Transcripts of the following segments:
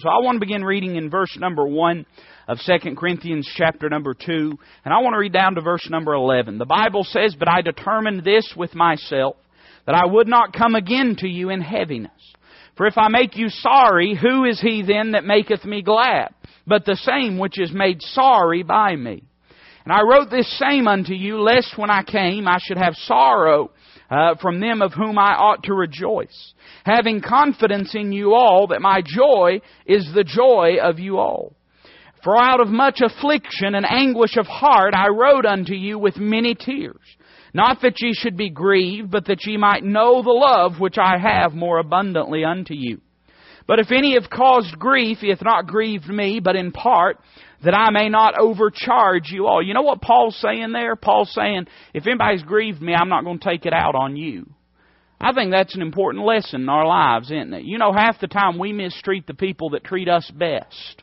So I want to begin reading in verse number 1 of 2 Corinthians chapter number 2, and I want to read down to verse number 11. The Bible says, But I determined this with myself, that I would not come again to you in heaviness. For if I make you sorry, who is he then that maketh me glad? But the same which is made sorry by me. And I wrote this same unto you, lest when I came I should have sorrow uh, from them of whom I ought to rejoice, having confidence in you all that my joy is the joy of you all. For out of much affliction and anguish of heart I wrote unto you with many tears, not that ye should be grieved, but that ye might know the love which I have more abundantly unto you. But if any have caused grief, he hath not grieved me, but in part, that I may not overcharge you all. You know what Paul's saying there? Paul's saying, if anybody's grieved me, I'm not going to take it out on you. I think that's an important lesson in our lives, isn't it? You know, half the time we mistreat the people that treat us best.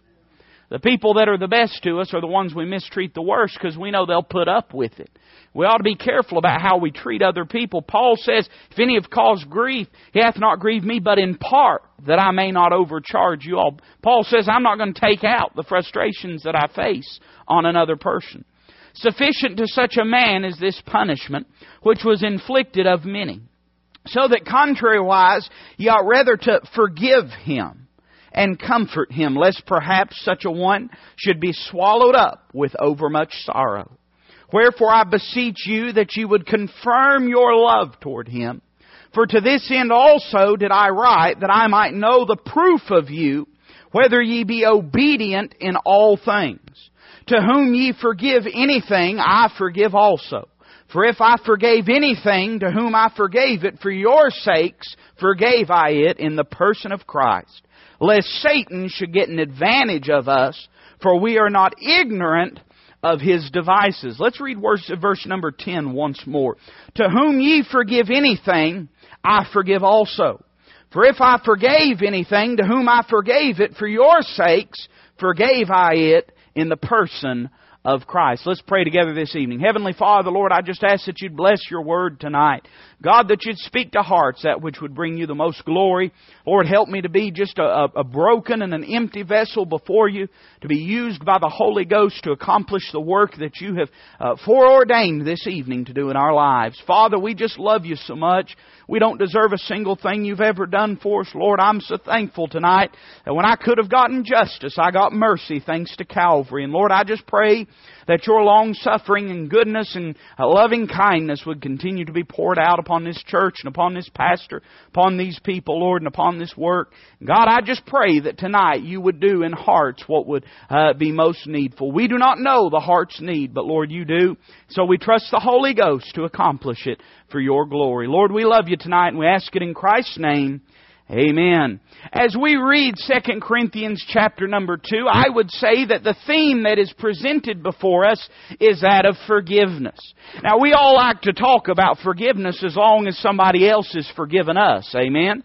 The people that are the best to us are the ones we mistreat the worst because we know they'll put up with it. We ought to be careful about how we treat other people. Paul says, If any have caused grief, he hath not grieved me, but in part, that I may not overcharge you all. Paul says, I'm not going to take out the frustrations that I face on another person. Sufficient to such a man is this punishment, which was inflicted of many. So that contrariwise, ye ought rather to forgive him and comfort him, lest perhaps such a one should be swallowed up with overmuch sorrow. Wherefore I beseech you that you would confirm your love toward him. For to this end also did I write, that I might know the proof of you, whether ye be obedient in all things. To whom ye forgive anything, I forgive also. For if I forgave anything, to whom I forgave it for your sakes, forgave I it in the person of Christ. Lest Satan should get an advantage of us, for we are not ignorant of his devices. Let's read verse, verse number 10 once more. To whom ye forgive anything, I forgive also. For if I forgave anything, to whom I forgave it for your sakes, forgave I it in the person of Christ. Let's pray together this evening. Heavenly Father, Lord, I just ask that you'd bless your word tonight. God, that you'd speak to hearts that which would bring you the most glory. Lord, help me to be just a, a broken and an empty vessel before you, to be used by the Holy Ghost to accomplish the work that you have uh, foreordained this evening to do in our lives. Father, we just love you so much. We don't deserve a single thing you've ever done for us. Lord, I'm so thankful tonight that when I could have gotten justice, I got mercy thanks to Calvary. And Lord, I just pray that your long suffering and goodness and uh, loving kindness would continue to be poured out upon this church and upon this pastor, upon these people, Lord, and upon this work. God, I just pray that tonight you would do in hearts what would uh, be most needful. We do not know the heart's need, but Lord, you do. So we trust the Holy Ghost to accomplish it for your glory. Lord, we love you tonight and we ask it in Christ's name. Amen. As we read 2 Corinthians chapter number 2, I would say that the theme that is presented before us is that of forgiveness. Now we all like to talk about forgiveness as long as somebody else has forgiven us. Amen.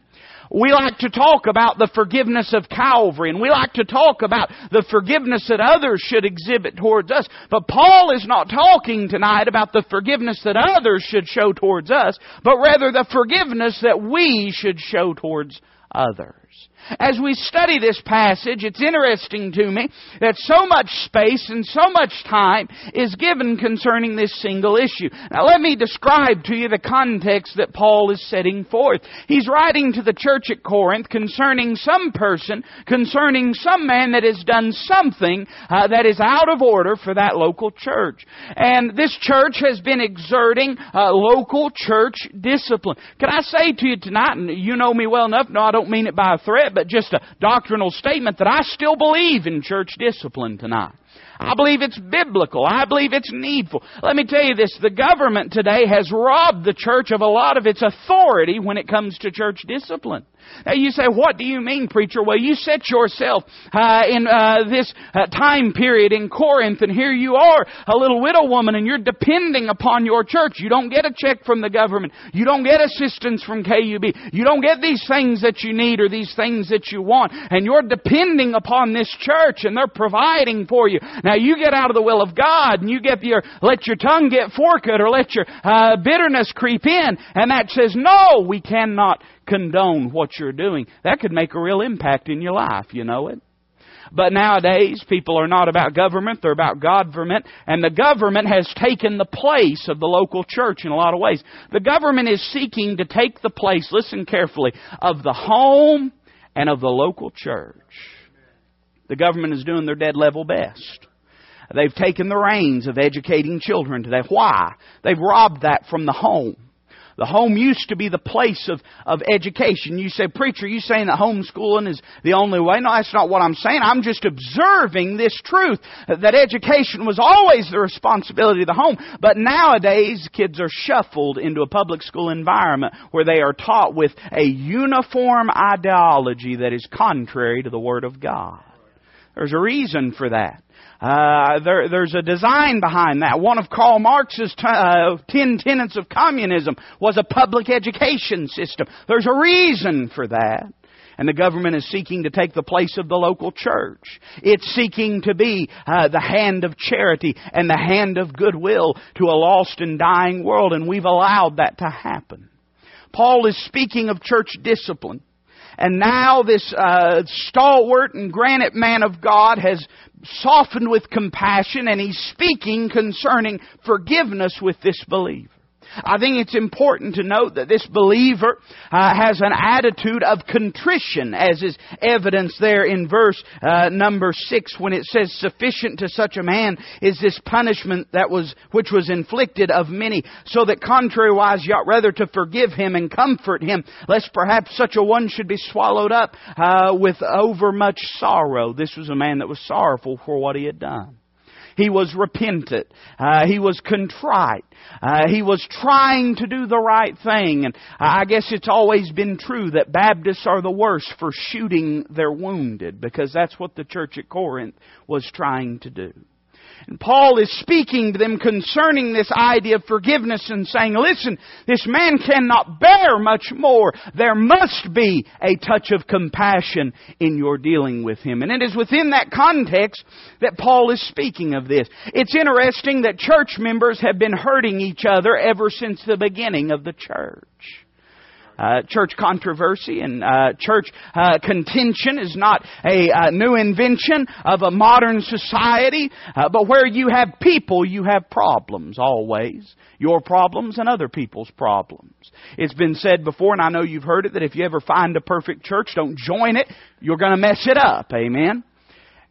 We like to talk about the forgiveness of Calvary, and we like to talk about the forgiveness that others should exhibit towards us. But Paul is not talking tonight about the forgiveness that others should show towards us, but rather the forgiveness that we should show towards others. As we study this passage, it's interesting to me that so much space and so much time is given concerning this single issue. Now let me describe to you the context that Paul is setting forth. He's writing to the church at Corinth concerning some person, concerning some man that has done something uh, that is out of order for that local church. And this church has been exerting uh, local church discipline. Can I say to you tonight, and you know me well enough, no I don't mean it by a threat, but just a doctrinal statement that I still believe in church discipline tonight. I believe it's biblical. I believe it's needful. Let me tell you this, the government today has robbed the church of a lot of its authority when it comes to church discipline. Now you say, what do you mean, preacher? Well, you set yourself uh, in uh, this uh, time period in Corinth, and here you are, a little widow woman, and you're depending upon your church. You don't get a check from the government. You don't get assistance from KUB. You don't get these things that you need or these things that you want, and you're depending upon this church, and they're providing for you. Now you get out of the will of God, and you get your let your tongue get forked, or let your uh, bitterness creep in, and that says, no, we cannot condone what you're doing. That could make a real impact in your life, you know it. But nowadays, people are not about government, they're about government, and the government has taken the place of the local church in a lot of ways. The government is seeking to take the place, listen carefully, of the home and of the local church. The government is doing their dead level best. They've taken the reins of educating children today. Why? They've robbed that from the home. The home used to be the place of, of education. You say, preacher, you saying that homeschooling is the only way? No, that's not what I'm saying. I'm just observing this truth that education was always the responsibility of the home. But nowadays, kids are shuffled into a public school environment where they are taught with a uniform ideology that is contrary to the Word of God. There's a reason for that. Uh, there, there's a design behind that. One of Karl Marx's t- uh, ten tenets of communism was a public education system. There's a reason for that. And the government is seeking to take the place of the local church. It's seeking to be uh, the hand of charity and the hand of goodwill to a lost and dying world, and we've allowed that to happen. Paul is speaking of church discipline. And now this uh, stalwart and granite man of God has softened with compassion and he's speaking concerning forgiveness with this believer. I think it's important to note that this believer uh, has an attitude of contrition, as is evidence there in verse uh, number six, when it says, "Sufficient to such a man is this punishment that was which was inflicted of many, so that contrariwise ought rather to forgive him and comfort him, lest perhaps such a one should be swallowed up uh, with overmuch sorrow." This was a man that was sorrowful for what he had done. He was repentant. Uh, he was contrite. Uh, he was trying to do the right thing. And I guess it's always been true that Baptists are the worst for shooting their wounded because that's what the church at Corinth was trying to do. And Paul is speaking to them concerning this idea of forgiveness and saying, listen, this man cannot bear much more. There must be a touch of compassion in your dealing with him. And it is within that context that Paul is speaking of this. It's interesting that church members have been hurting each other ever since the beginning of the church. Uh, church controversy and uh, church uh, contention is not a uh, new invention of a modern society, uh, but where you have people, you have problems always. Your problems and other people's problems. It's been said before, and I know you've heard it, that if you ever find a perfect church, don't join it. You're going to mess it up. Amen.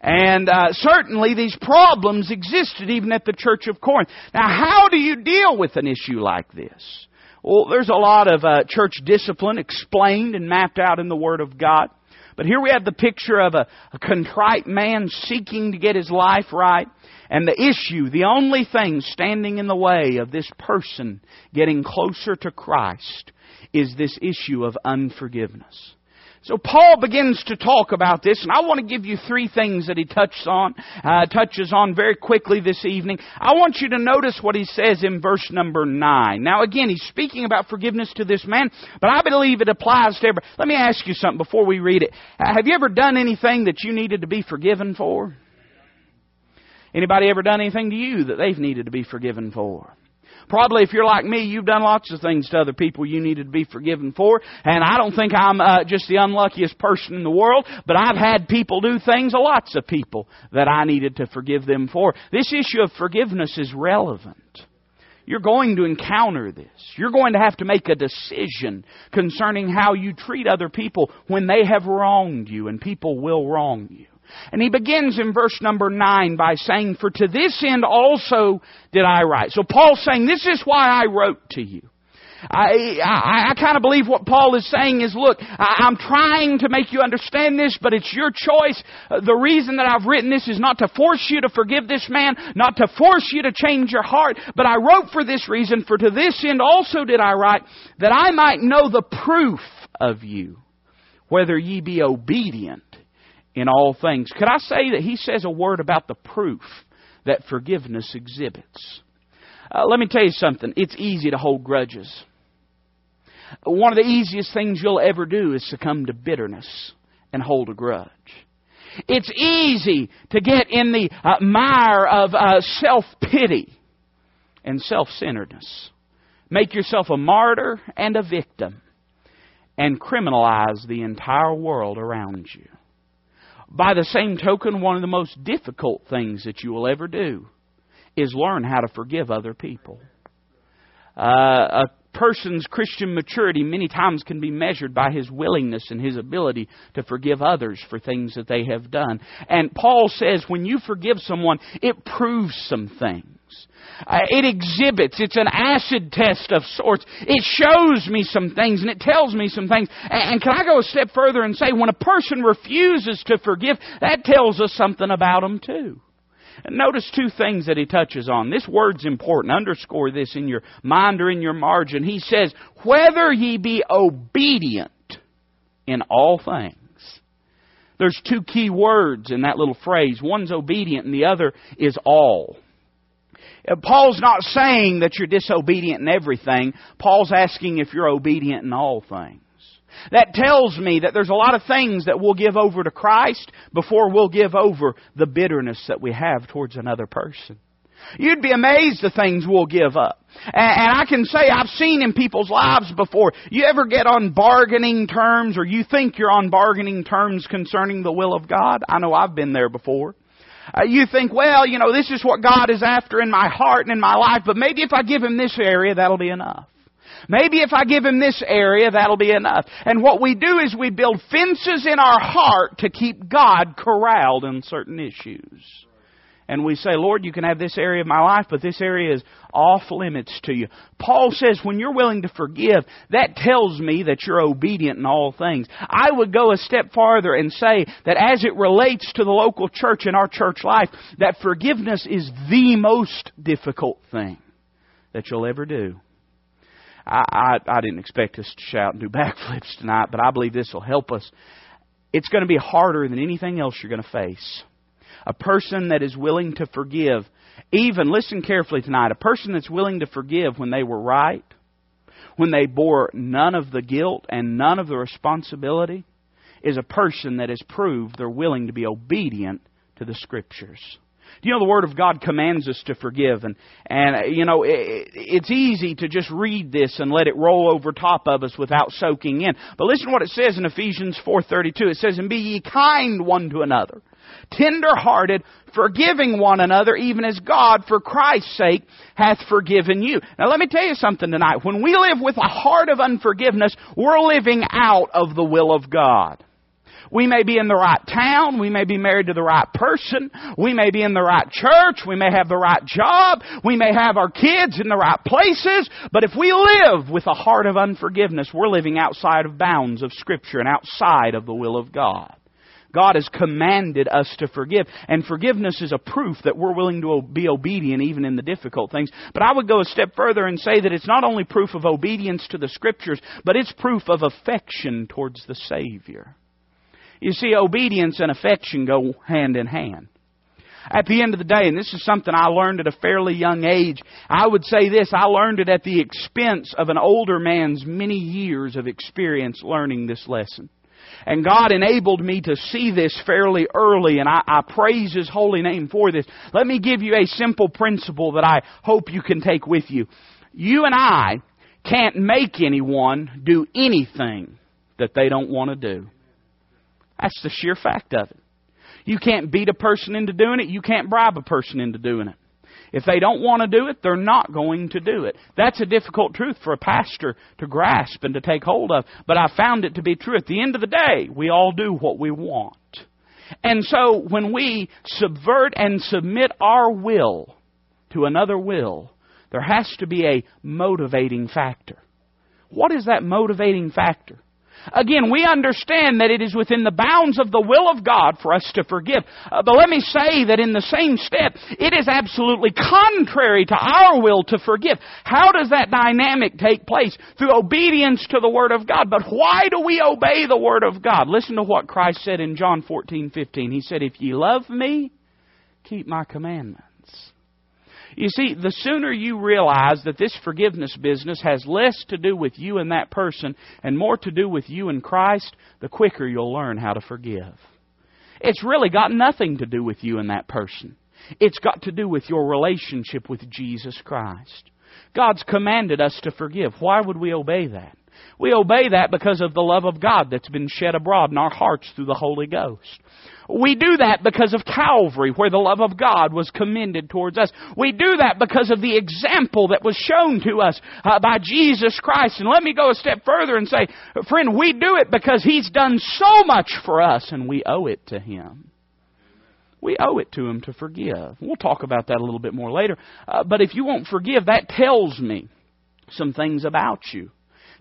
And uh, certainly these problems existed even at the Church of Corinth. Now, how do you deal with an issue like this? Well, there's a lot of uh, church discipline explained and mapped out in the Word of God. But here we have the picture of a, a contrite man seeking to get his life right. And the issue, the only thing standing in the way of this person getting closer to Christ is this issue of unforgiveness. So Paul begins to talk about this, and I want to give you three things that he touches on, uh, touches on very quickly this evening. I want you to notice what he says in verse number nine. Now again, he's speaking about forgiveness to this man, but I believe it applies to every. Let me ask you something before we read it. Uh, have you ever done anything that you needed to be forgiven for? Anybody ever done anything to you that they've needed to be forgiven for? Probably if you're like me, you've done lots of things to other people you needed to be forgiven for. And I don't think I'm uh, just the unluckiest person in the world, but I've had people do things, lots of people, that I needed to forgive them for. This issue of forgiveness is relevant. You're going to encounter this. You're going to have to make a decision concerning how you treat other people when they have wronged you, and people will wrong you. And he begins in verse number 9 by saying, For to this end also did I write. So Paul's saying, This is why I wrote to you. I, I, I kind of believe what Paul is saying is, look, I, I'm trying to make you understand this, but it's your choice. The reason that I've written this is not to force you to forgive this man, not to force you to change your heart, but I wrote for this reason, for to this end also did I write, that I might know the proof of you, whether ye be obedient in all things. Could I say that he says a word about the proof that forgiveness exhibits? Uh, let me tell you something. It's easy to hold grudges. One of the easiest things you'll ever do is succumb to bitterness and hold a grudge. It's easy to get in the uh, mire of uh, self pity and self centeredness. Make yourself a martyr and a victim and criminalize the entire world around you. By the same token, one of the most difficult things that you will ever do is learn how to forgive other people. Uh, a person's Christian maturity many times can be measured by his willingness and his ability to forgive others for things that they have done. And Paul says when you forgive someone, it proves some things. Uh, it exhibits, it's an acid test of sorts. It shows me some things and it tells me some things. And, and can I go a step further and say when a person refuses to forgive, that tells us something about them too. Notice two things that he touches on. This word's important. Underscore this in your mind or in your margin. He says, whether ye be obedient in all things. There's two key words in that little phrase. One's obedient and the other is all. Uh, Paul's not saying that you're disobedient in everything. Paul's asking if you're obedient in all things. That tells me that there's a lot of things that we'll give over to Christ before we'll give over the bitterness that we have towards another person. You'd be amazed the things we'll give up. And, and, I can say I've seen in people's lives before. You ever get on bargaining terms or you think you're on bargaining terms concerning the will of God? I know I've been there before. Uh, you think, well, you know, this is what God is after in my heart and in my life, but maybe if I give Him this area, that'll be enough. Maybe if I give him this area, that'll be enough. And what we do is we build fences in our heart to keep God corralled in certain issues. And we say, Lord, you can have this area of my life, but this area is off limits to you. Paul says when you're willing to forgive, that tells me that you're obedient in all things. I would go a step farther and say that as it relates to the local church and our church life, that forgiveness is the most difficult thing that you'll ever do. I, I, I didn't expect us to shout and do backflips tonight, but I believe this will help us. It's going to be harder than anything else you're going to face. A person that is willing to forgive, even, listen carefully tonight, a person that's willing to forgive when they were right, when they bore none of the guilt and none of the responsibility, is a person that has proved they're willing to be obedient to the Scriptures. You know the Word of God commands us to forgive? And, and uh, you know, it, it's easy to just read this and let it roll over top of us without soaking in. But listen to what it says in Ephesians 4.32. It says, And be ye kind one to another, tender-hearted, forgiving one another, even as God, for Christ's sake, hath forgiven you. Now let me tell you something tonight. When we live with a heart of unforgiveness, we're living out of the will of God. We may be in the right town. We may be married to the right person. We may be in the right church. We may have the right job. We may have our kids in the right places. But if we live with a heart of unforgiveness, we're living outside of bounds of Scripture and outside of the will of God. God has commanded us to forgive. And forgiveness is a proof that we're willing to be obedient even in the difficult things. But I would go a step further and say that it's not only proof of obedience to the Scriptures, but it's proof of affection towards the Savior. You see, obedience and affection go hand in hand. At the end of the day, and this is something I learned at a fairly young age, I would say this, I learned it at the expense of an older man's many years of experience learning this lesson. And God enabled me to see this fairly early, and I, I, praise His holy name for this. Let me give you a simple principle that I hope you can take with you. You and I can't make anyone do anything that they don't want to do. That's the sheer fact of it. You can't beat a person into doing it. You can't bribe a person into doing it. If they don't want to do it, they're not going to do it. That's a difficult truth for a pastor to grasp and to take hold of. But I found it to be true. At the end of the day, we all do what we want. And so when we subvert and submit our will to another will, there has to be a motivating factor. What is that motivating factor? Again, we understand that it is within the bounds of the will of God for us to forgive. Uh, but let me say that in the same step, it is absolutely contrary to our will to forgive. How does that dynamic take place? Through obedience to the Word of God. But why do we obey the Word of God? Listen to what Christ said in John 14, 15. He said, If ye love me, keep my commandments. You see, the sooner you realize that this forgiveness business has less to do with you and that person and more to do with you and Christ, the quicker you'll learn how to forgive. It's really got nothing to do with you and that person. It's got to do with your relationship with Jesus Christ. God's commanded us to forgive. Why would we obey that? We obey that because of the love of God that's been shed abroad in our hearts through the Holy Ghost. We do that because of Calvary, where the love of God was commended towards us. We do that because of the example that was shown to us uh, by Jesus Christ. And let me go a step further and say, friend, we do it because He's done so much for us and we owe it to Him. We owe it to Him to forgive. We'll talk about that a little bit more later. Uh, but if you won't forgive, that tells me some things about you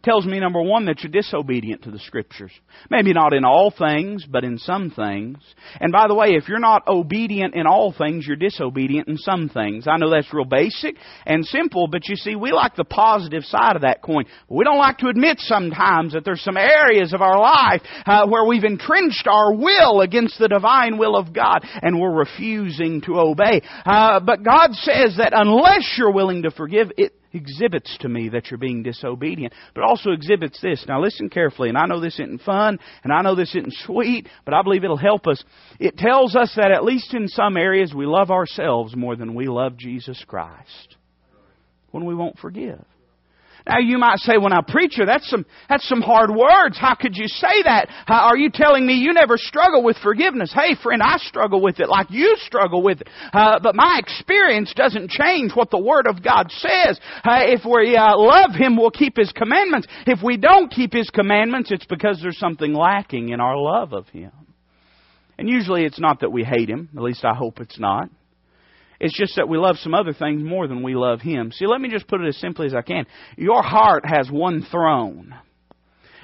tells me, number one, that you're disobedient to the Scriptures. Maybe not in all things, but in some things. And by the way, if you're not obedient in all things, you're disobedient in some things. I know that's real basic and simple, but you see, we like the positive side of that coin. We don't like to admit sometimes that there's some areas of our life uh, where we've entrenched our will against the divine will of God, and we're refusing to obey. Uh, but God says that unless you're willing to forgive, it exhibits to me that you're being disobedient, but also exhibits this. Now listen carefully, and I know this isn't fun, and I know this isn't sweet, but I believe it'll help us. It tells us that at least in some areas we love ourselves more than we love Jesus Christ. When we won't forgive. Now you might say, well now preacher, that's some, that's some hard words. How could you say that? How, are you telling me you never struggle with forgiveness? Hey friend, I struggle with it like you struggle with it. Uh, but my experience doesn't change what the Word of God says. Uh, if we uh, love Him, we'll keep His commandments. If we don't keep His commandments, it's because there's something lacking in our love of Him. And usually it's not that we hate Him. At least I hope it's not. It's just that we love some other things more than we love Him. See, let me just put it as simply as I can. Your heart has one throne,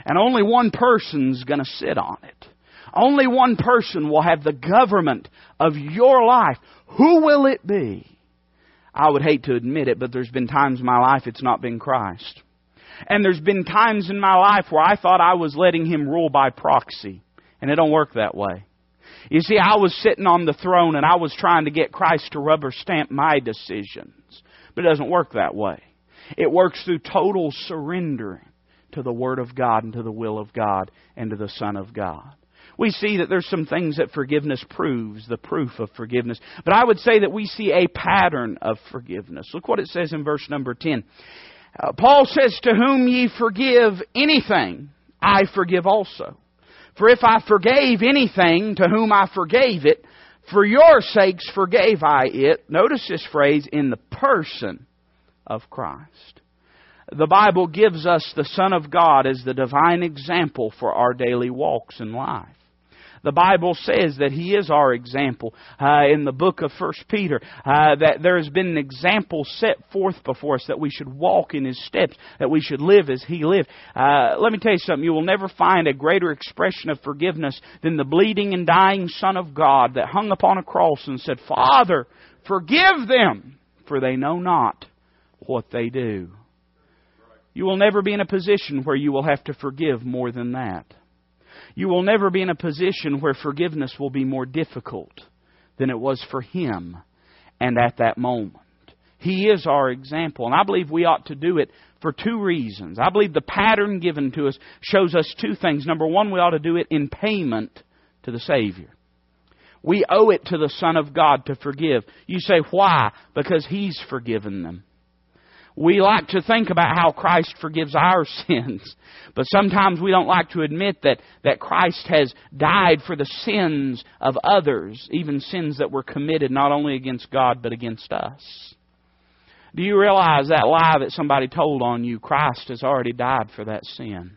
and only one person's going to sit on it. Only one person will have the government of your life. Who will it be? I would hate to admit it, but there's been times in my life it's not been Christ. And there's been times in my life where I thought I was letting Him rule by proxy. And it don't work that way. You see, I was sitting on the throne and I was trying to get Christ to rubber stamp my decisions. But it doesn't work that way. It works through total surrendering to the Word of God and to the will of God and to the Son of God. We see that there's some things that forgiveness proves, the proof of forgiveness. But I would say that we see a pattern of forgiveness. Look what it says in verse number 10. Uh, Paul says, To whom ye forgive anything, I forgive also. For if I forgave anything to whom I forgave it, for your sakes forgave I it. Notice this phrase, in the person of Christ. The Bible gives us the Son of God as the divine example for our daily walks in life. The Bible says that He is our example. Uh, in the book of First Peter, uh, that there has been an example set forth before us that we should walk in His steps, that we should live as He lived. Uh, let me tell you something. You will never find a greater expression of forgiveness than the bleeding and dying Son of God that hung upon a cross and said, Father, forgive them, for they know not what they do. You will never be in a position where you will have to forgive more than that. You will never be in a position where forgiveness will be more difficult than it was for him and at that moment. He is our example, and I believe we ought to do it for two reasons. I believe the pattern given to us shows us two things. Number one, we ought to do it in payment to the Savior. We owe it to the Son of God to forgive. You say, why? Because He's forgiven them. We like to think about how Christ forgives our sins, but sometimes we don't like to admit that, that Christ has died for the sins of others, even sins that were committed not only against God but against us. Do you realize that lie that somebody told on you? Christ has already died for that sin.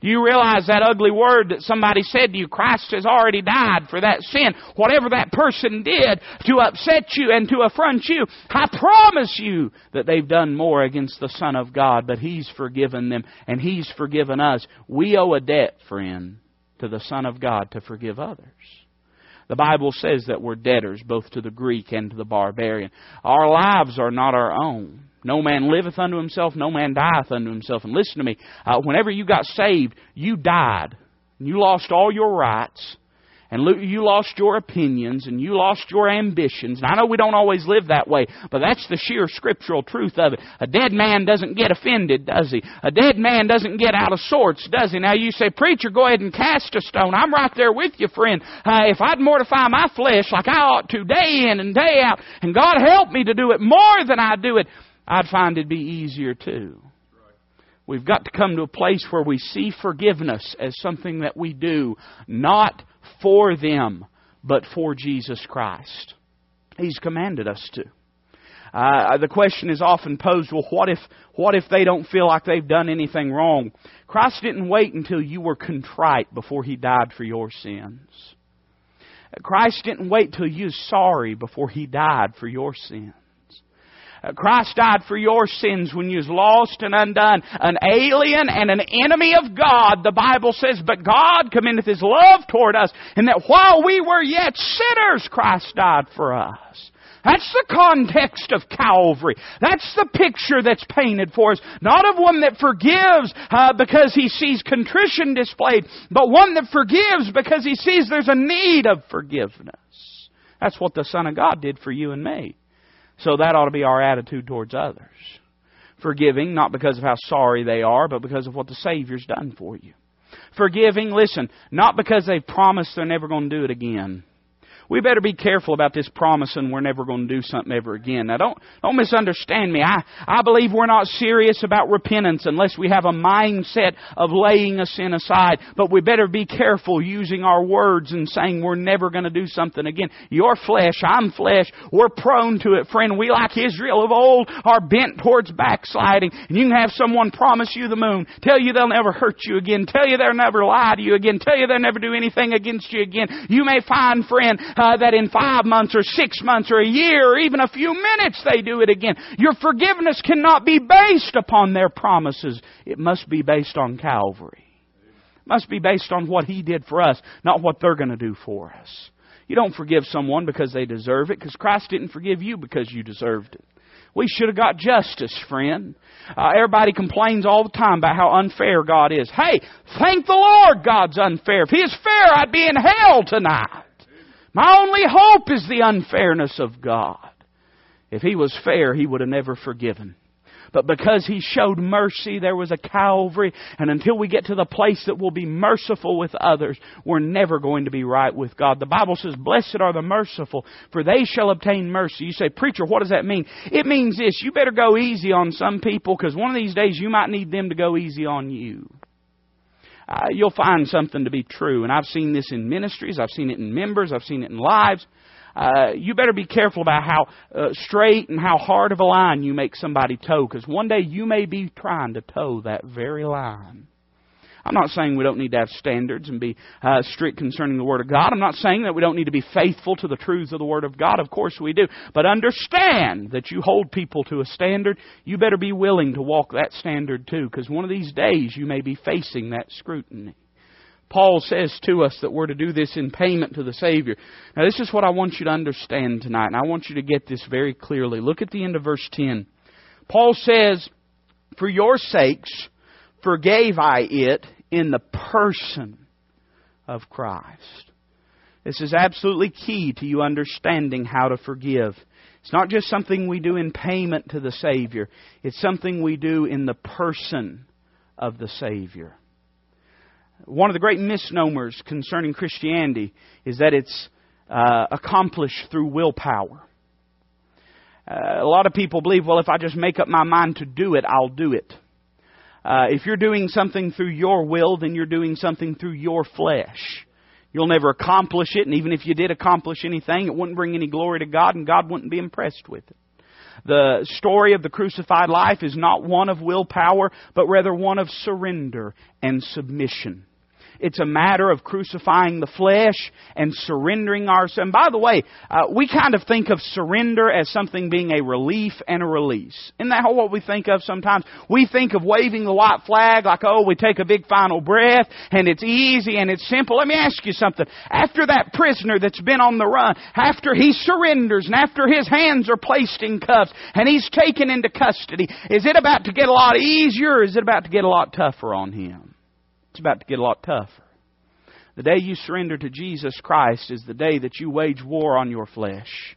Do you realize that ugly word that somebody said to you? Christ has already died for that sin. Whatever that person did to upset you and to affront you, I promise you that they've done more against the Son of God, but He's forgiven them and He's forgiven us. We owe a debt, friend, to the Son of God to forgive others. The Bible says that we're debtors both to the Greek and to the barbarian. Our lives are not our own. No man liveth unto himself, no man dieth unto himself. And listen to me, uh, whenever you got saved, you died. You lost all your rights, and you lost your opinions, and you lost your ambitions. And I know we don't always live that way, but that's the sheer scriptural truth of it. A dead man doesn't get offended, does he? A dead man doesn't get out of sorts, does he? Now you say, Preacher, go ahead and cast a stone. I'm right there with you, friend. Uh, if I'd mortify my flesh like I ought to day in and day out, and God help me to do it more than I do it, I'd find it'd be easier too. We've got to come to a place where we see forgiveness as something that we do, not for them, but for Jesus Christ. He's commanded us to. Uh, the question is often posed, well, what if, what if they don't feel like they've done anything wrong? Christ didn't wait until you were contrite before He died for your sins. Christ didn't wait till you sorry before He died for your sins. Uh, Christ died for your sins when you was lost and undone, an alien and an enemy of God. The Bible says, but God commendeth His love toward us, and that while we were yet sinners, Christ died for us. That's the context of Calvary. That's the picture that's painted for us. Not of one that forgives uh, because he sees contrition displayed, but one that forgives because he sees there's a need of forgiveness. That's what the Son of God did for you and me. So that ought to be our attitude towards others. Forgiving, not because of how sorry they are, but because of what the Savior's done for you. Forgiving, listen, not because they've promised they're never going to do it again we better be careful about this promising we're never going to do something ever again. Now don't, don't misunderstand me. I, I believe we're not serious about repentance unless we have a mindset of laying a sin aside. But we better be careful using our words and saying we're never going to do something again. Your flesh, I'm flesh. We're prone to it, friend. We, like Israel of old, are bent towards backsliding. And you can have someone promise you the moon, tell you they'll never hurt you again, tell you they'll never lie to you again, tell you they'll never do anything against you again. You may find, friend, uh, that in five months or six months or a year or even a few minutes they do it again. Your forgiveness cannot be based upon their promises. It must be based on Calvary. It must be based on what He did for us, not what they're going to do for us. You don't forgive someone because they deserve it, because Christ didn't forgive you because you deserved it. We should have got justice, friend. Uh, everybody complains all the time about how unfair God is. Hey, thank the Lord God's unfair. If He is fair, I'd be in hell tonight. My only hope is the unfairness of God. If He was fair, He would have never forgiven. But because He showed mercy, there was a Calvary, and until we get to the place that we'll be merciful with others, we're never going to be right with God. The Bible says, Blessed are the merciful, for they shall obtain mercy. You say, Preacher, what does that mean? It means this, you better go easy on some people, because one of these days you might need them to go easy on you uh, you'll find something to be true. And I've seen this in ministries, I've seen it in members, I've seen it in lives. Uh, you better be careful about how uh, straight and how hard of a line you make somebody toe, because one day you may be trying to toe that very line. I'm not saying we don't need to have standards and be uh, strict concerning the Word of God. I'm not saying that we don't need to be faithful to the truths of the Word of God. Of course we do. But understand that you hold people to a standard. You better be willing to walk that standard too, because one of these days you may be facing that scrutiny. Paul says to us that we're to do this in payment to the Savior. Now, this is what I want you to understand tonight, and I want you to get this very clearly. Look at the end of verse 10. Paul says, For your sakes, forgave I it in the person of Christ. This is absolutely key to you understanding how to forgive. It's not just something we do in payment to the Savior, it's something we do in the person of the Savior. One of the great misnomers concerning Christianity is that it's uh, accomplished through willpower. Uh, a lot of people believe, well, if I just make up my mind to do it, I'll do it. Uh, if you're doing something through your will, then you're doing something through your flesh. You'll never accomplish it, and even if you did accomplish anything, it wouldn't bring any glory to God, and God wouldn't be impressed with it. The story of the crucified life is not one of willpower, but rather one of surrender and submission. It's a matter of crucifying the flesh and surrendering ourselves. And by the way, uh, we kind of think of surrender as something being a relief and a release. Isn't that what we think of sometimes? We think of waving the white flag like, oh, we take a big final breath and it's easy and it's simple. Let me ask you something. After that prisoner that's been on the run, after he surrenders and after his hands are placed in cuffs and he's taken into custody, is it about to get a lot easier or is it about to get a lot tougher on him? It's about to get a lot tougher. The day you surrender to Jesus Christ is the day that you wage war on your flesh.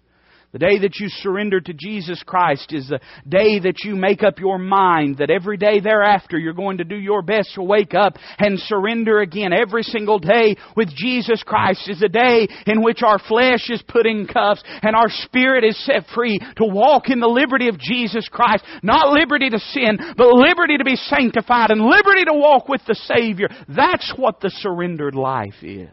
The day that you surrender to Jesus Christ is the day that you make up your mind that every day thereafter you're going to do your best to wake up and surrender again. Every single day with Jesus Christ is a day in which our flesh is put in cuffs and our spirit is set free to walk in the liberty of Jesus Christ. Not liberty to sin, but liberty to be sanctified and liberty to walk with the Savior. That's what the surrendered life is.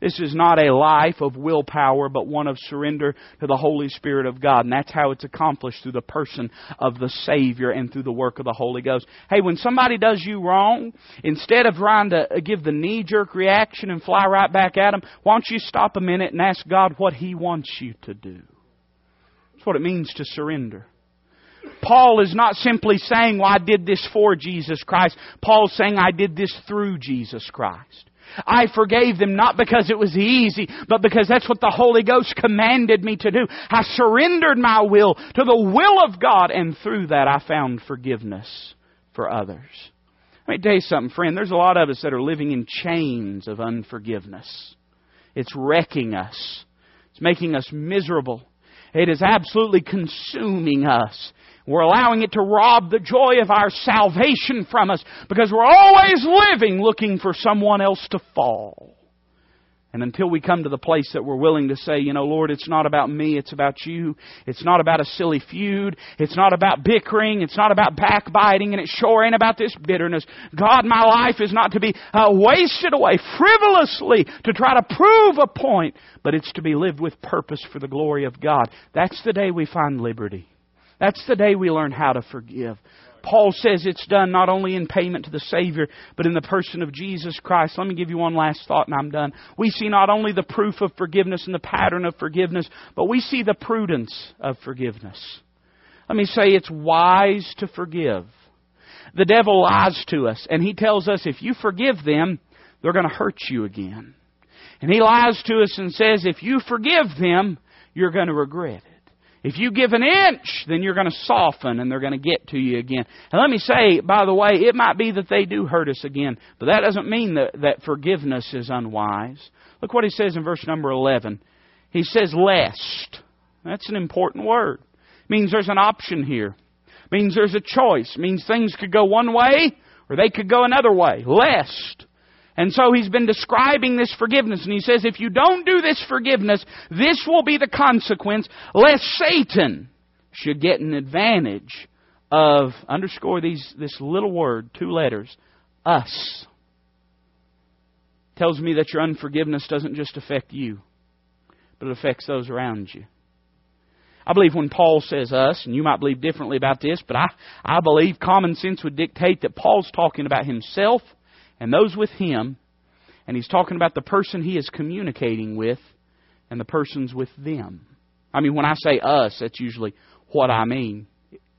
This is not a life of willpower, but one of surrender to the Holy Spirit of God. And that's how it's accomplished through the person of the Savior and through the work of the Holy Ghost. Hey, when somebody does you wrong, instead of trying to uh, give the knee jerk reaction and fly right back at them, why don't you stop a minute and ask God what He wants you to do? That's what it means to surrender. Paul is not simply saying, well, I did this for Jesus Christ. Paul's saying, I did this through Jesus Christ. I forgave them not because it was easy, but because that's what the Holy Ghost commanded me to do. I surrendered my will to the will of God, and through that I found forgiveness for others. Let me tell you something, friend. There's a lot of us that are living in chains of unforgiveness. It's wrecking us. It's making us miserable. It is absolutely consuming us. We're allowing it to rob the joy of our salvation from us because we're always living looking for someone else to fall. And until we come to the place that we're willing to say, you know, Lord, it's not about me, it's about you. It's not about a silly feud. It's not about bickering. It's not about backbiting. And it sure ain't about this bitterness. God, my life is not to be uh, wasted away frivolously to try to prove a point, but it's to be lived with purpose for the glory of God. That's the day we find liberty. That's the day we learn how to forgive. Paul says it's done not only in payment to the Savior, but in the person of Jesus Christ. Let me give you one last thought and I'm done. We see not only the proof of forgiveness and the pattern of forgiveness, but we see the prudence of forgiveness. Let me say it's wise to forgive. The devil lies to us and he tells us if you forgive them, they're going to hurt you again. And he lies to us and says if you forgive them, you're going to regret it. If you give an inch, then you're going to soften and they're going to get to you again. And let me say, by the way, it might be that they do hurt us again, but that doesn't mean that, that forgiveness is unwise. Look what he says in verse number 11. He says, lest. That's an important word. It means there's an option here. It means there's a choice. It means things could go one way or they could go another way. Lest. And so he's been describing this forgiveness, and he says, if you don't do this forgiveness, this will be the consequence, lest Satan should get an advantage of, underscore these, this little word, two letters, us. Tells me that your unforgiveness doesn't just affect you, but it affects those around you. I believe when Paul says us, and you might believe differently about this, but I, I believe common sense would dictate that Paul's talking about himself and those with him, and he's talking about the person he is communicating with and the persons with them. I mean, when I say us, that's usually what I mean.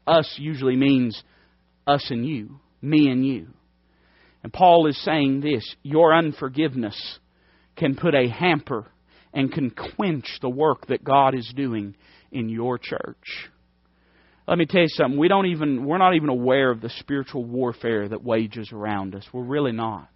Us usually means us and you, me and you. And Paul is saying this your unforgiveness can put a hamper and can quench the work that God is doing in your church. Let me tell you something. We don't even, we're not even aware of the spiritual warfare that wages around us. We're really not.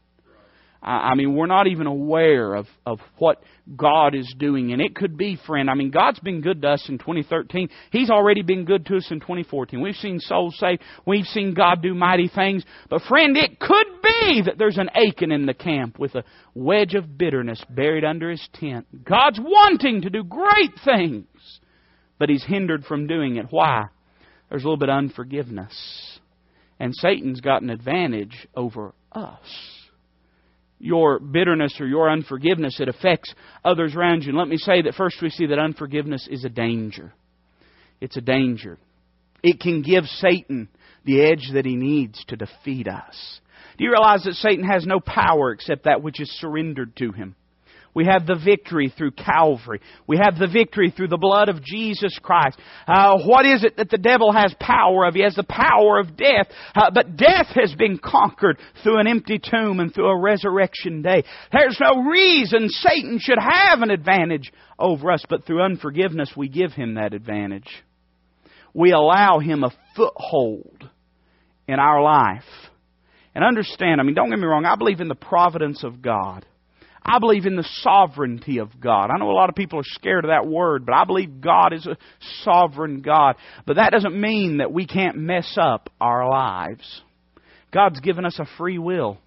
I mean, we're not even aware of, of what God is doing. And it could be, friend, I mean, God's been good to us in 2013. He's already been good to us in 2014. We've seen souls saved. We've seen God do mighty things. But, friend, it could be that there's an Achan in the camp with a wedge of bitterness buried under his tent. God's wanting to do great things, but he's hindered from doing it. Why? There's a little bit of unforgiveness. And Satan's got an advantage over us. Your bitterness or your unforgiveness, it affects others around you. And let me say that first we see that unforgiveness is a danger. It's a danger. It can give Satan the edge that he needs to defeat us. Do you realize that Satan has no power except that which is surrendered to him? We have the victory through Calvary. We have the victory through the blood of Jesus Christ. Uh, what is it that the devil has power of? He has the power of death. Uh, but death has been conquered through an empty tomb and through a resurrection day. There's no reason Satan should have an advantage over us, but through unforgiveness we give him that advantage. We allow him a foothold in our life. And understand, I mean, don't get me wrong, I believe in the providence of God. I believe in the sovereignty of God. I know a lot of people are scared of that word, but I believe God is a sovereign God. But that doesn't mean that we can't mess up our lives. God's given us a free will.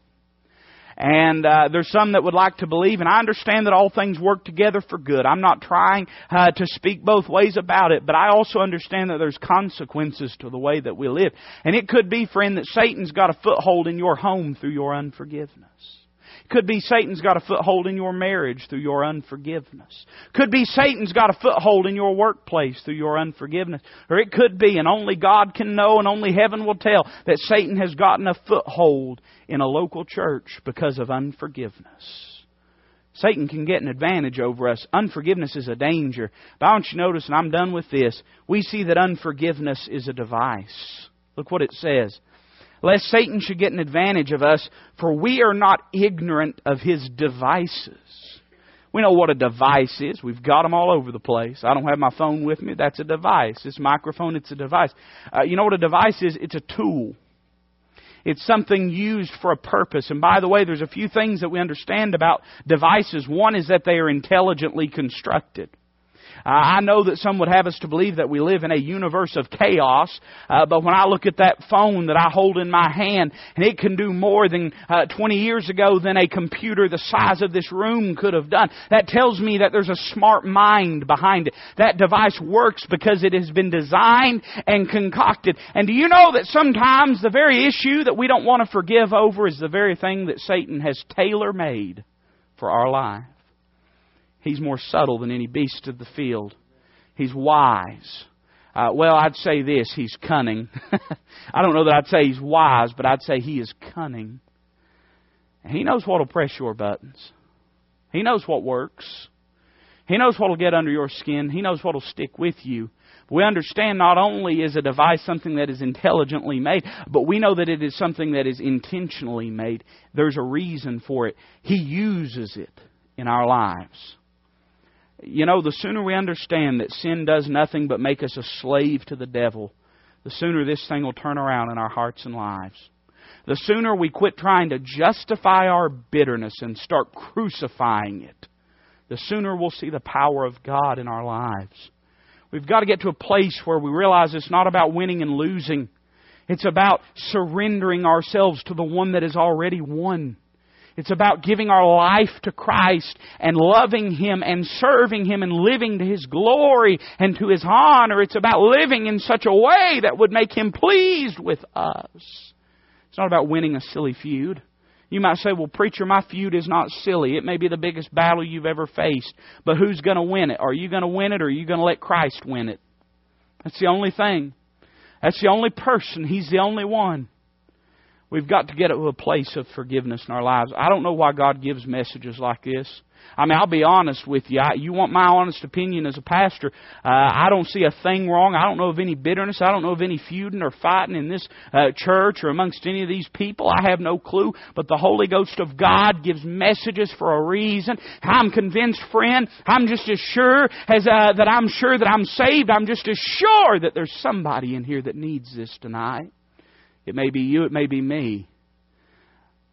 And uh, there's some that would like to believe, and I understand that all things work together for good. I'm not trying uh, to speak both ways about it, but I also understand that there's consequences to the way that we live. And it could be, friend, that Satan's got a foothold in your home through your unforgiveness. Could be Satan's got a foothold in your marriage through your unforgiveness. Could be Satan's got a foothold in your workplace through your unforgiveness. Or it could be, and only God can know and only heaven will tell, that Satan has gotten a foothold in a local church because of unforgiveness. Satan can get an advantage over us. Unforgiveness is a danger. But I want you to notice, and I'm done with this, we see that unforgiveness is a device. Look what it says lest Satan should get an advantage of us, for we are not ignorant of his devices. We know what a device is. We've got them all over the place. I don't have my phone with me. That's a device. This microphone, it's a device. Uh, you know what a device is? It's a tool. It's something used for a purpose. And by the way, there's a few things that we understand about devices. One is that they are intelligently constructed. Uh, I know that some would have us to believe that we live in a universe of chaos, uh, but when I look at that phone that I hold in my hand, and it can do more than uh, 20 years ago than a computer the size of this room could have done, that tells me that there's a smart mind behind it. That device works because it has been designed and concocted. And do you know that sometimes the very issue that we don't want to forgive over is the very thing that Satan has tailor made for our life? He's more subtle than any beast of the field. He's wise. Uh, well, I'd say this he's cunning. I don't know that I'd say he's wise, but I'd say he is cunning. He knows what will press your buttons, he knows what works. He knows what will get under your skin. He knows what will stick with you. We understand not only is a device something that is intelligently made, but we know that it is something that is intentionally made. There's a reason for it. He uses it in our lives. You know, the sooner we understand that sin does nothing but make us a slave to the devil, the sooner this thing will turn around in our hearts and lives. The sooner we quit trying to justify our bitterness and start crucifying it, the sooner we'll see the power of God in our lives. We've got to get to a place where we realize it's not about winning and losing. It's about surrendering ourselves to the one that has already won. It's about giving our life to Christ and loving Him and serving Him and living to His glory and to His honor. It's about living in such a way that would make Him pleased with us. It's not about winning a silly feud. You might say, well, preacher, my feud is not silly. It may be the biggest battle you've ever faced. But who's going to win it? Are you going to win it or are you going to let Christ win it? That's the only thing. That's the only person. He's the only one. We've got to get to a place of forgiveness in our lives. I don't know why God gives messages like this. I mean, I'll be honest with you. I, you want my honest opinion as a pastor. Uh, I don't see a thing wrong. I don't know of any bitterness. I don't know of any feuding or fighting in this uh, church or amongst any of these people. I have no clue. But the Holy Ghost of God gives messages for a reason. I'm convinced, friend, I'm just as sure as uh, that I'm sure that I'm saved. I'm just as sure that there's somebody in here that needs this tonight. It may be you, it may be me.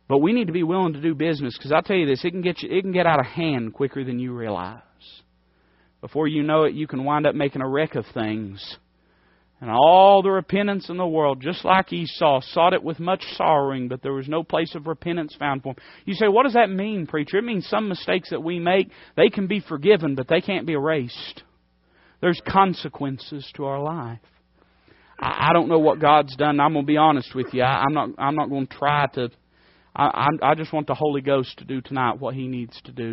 But we need to be willing to do business because I tell you this, it can get you, it can get out of hand quicker than you realize. Before you know it, you can wind up making a wreck of things. And all the repentance in the world, just like Esau, sought it with much sorrowing, but there was no place of repentance found for him. You say, what does that mean, preacher? It means some mistakes that we make, they can be forgiven, but they can't be erased. There's consequences to our life. I, I don't know what God's done. I'm going to be honest with you. I, I'm not. I'm not going to try to. I, I, I just want the Holy Ghost to do tonight what He needs to do.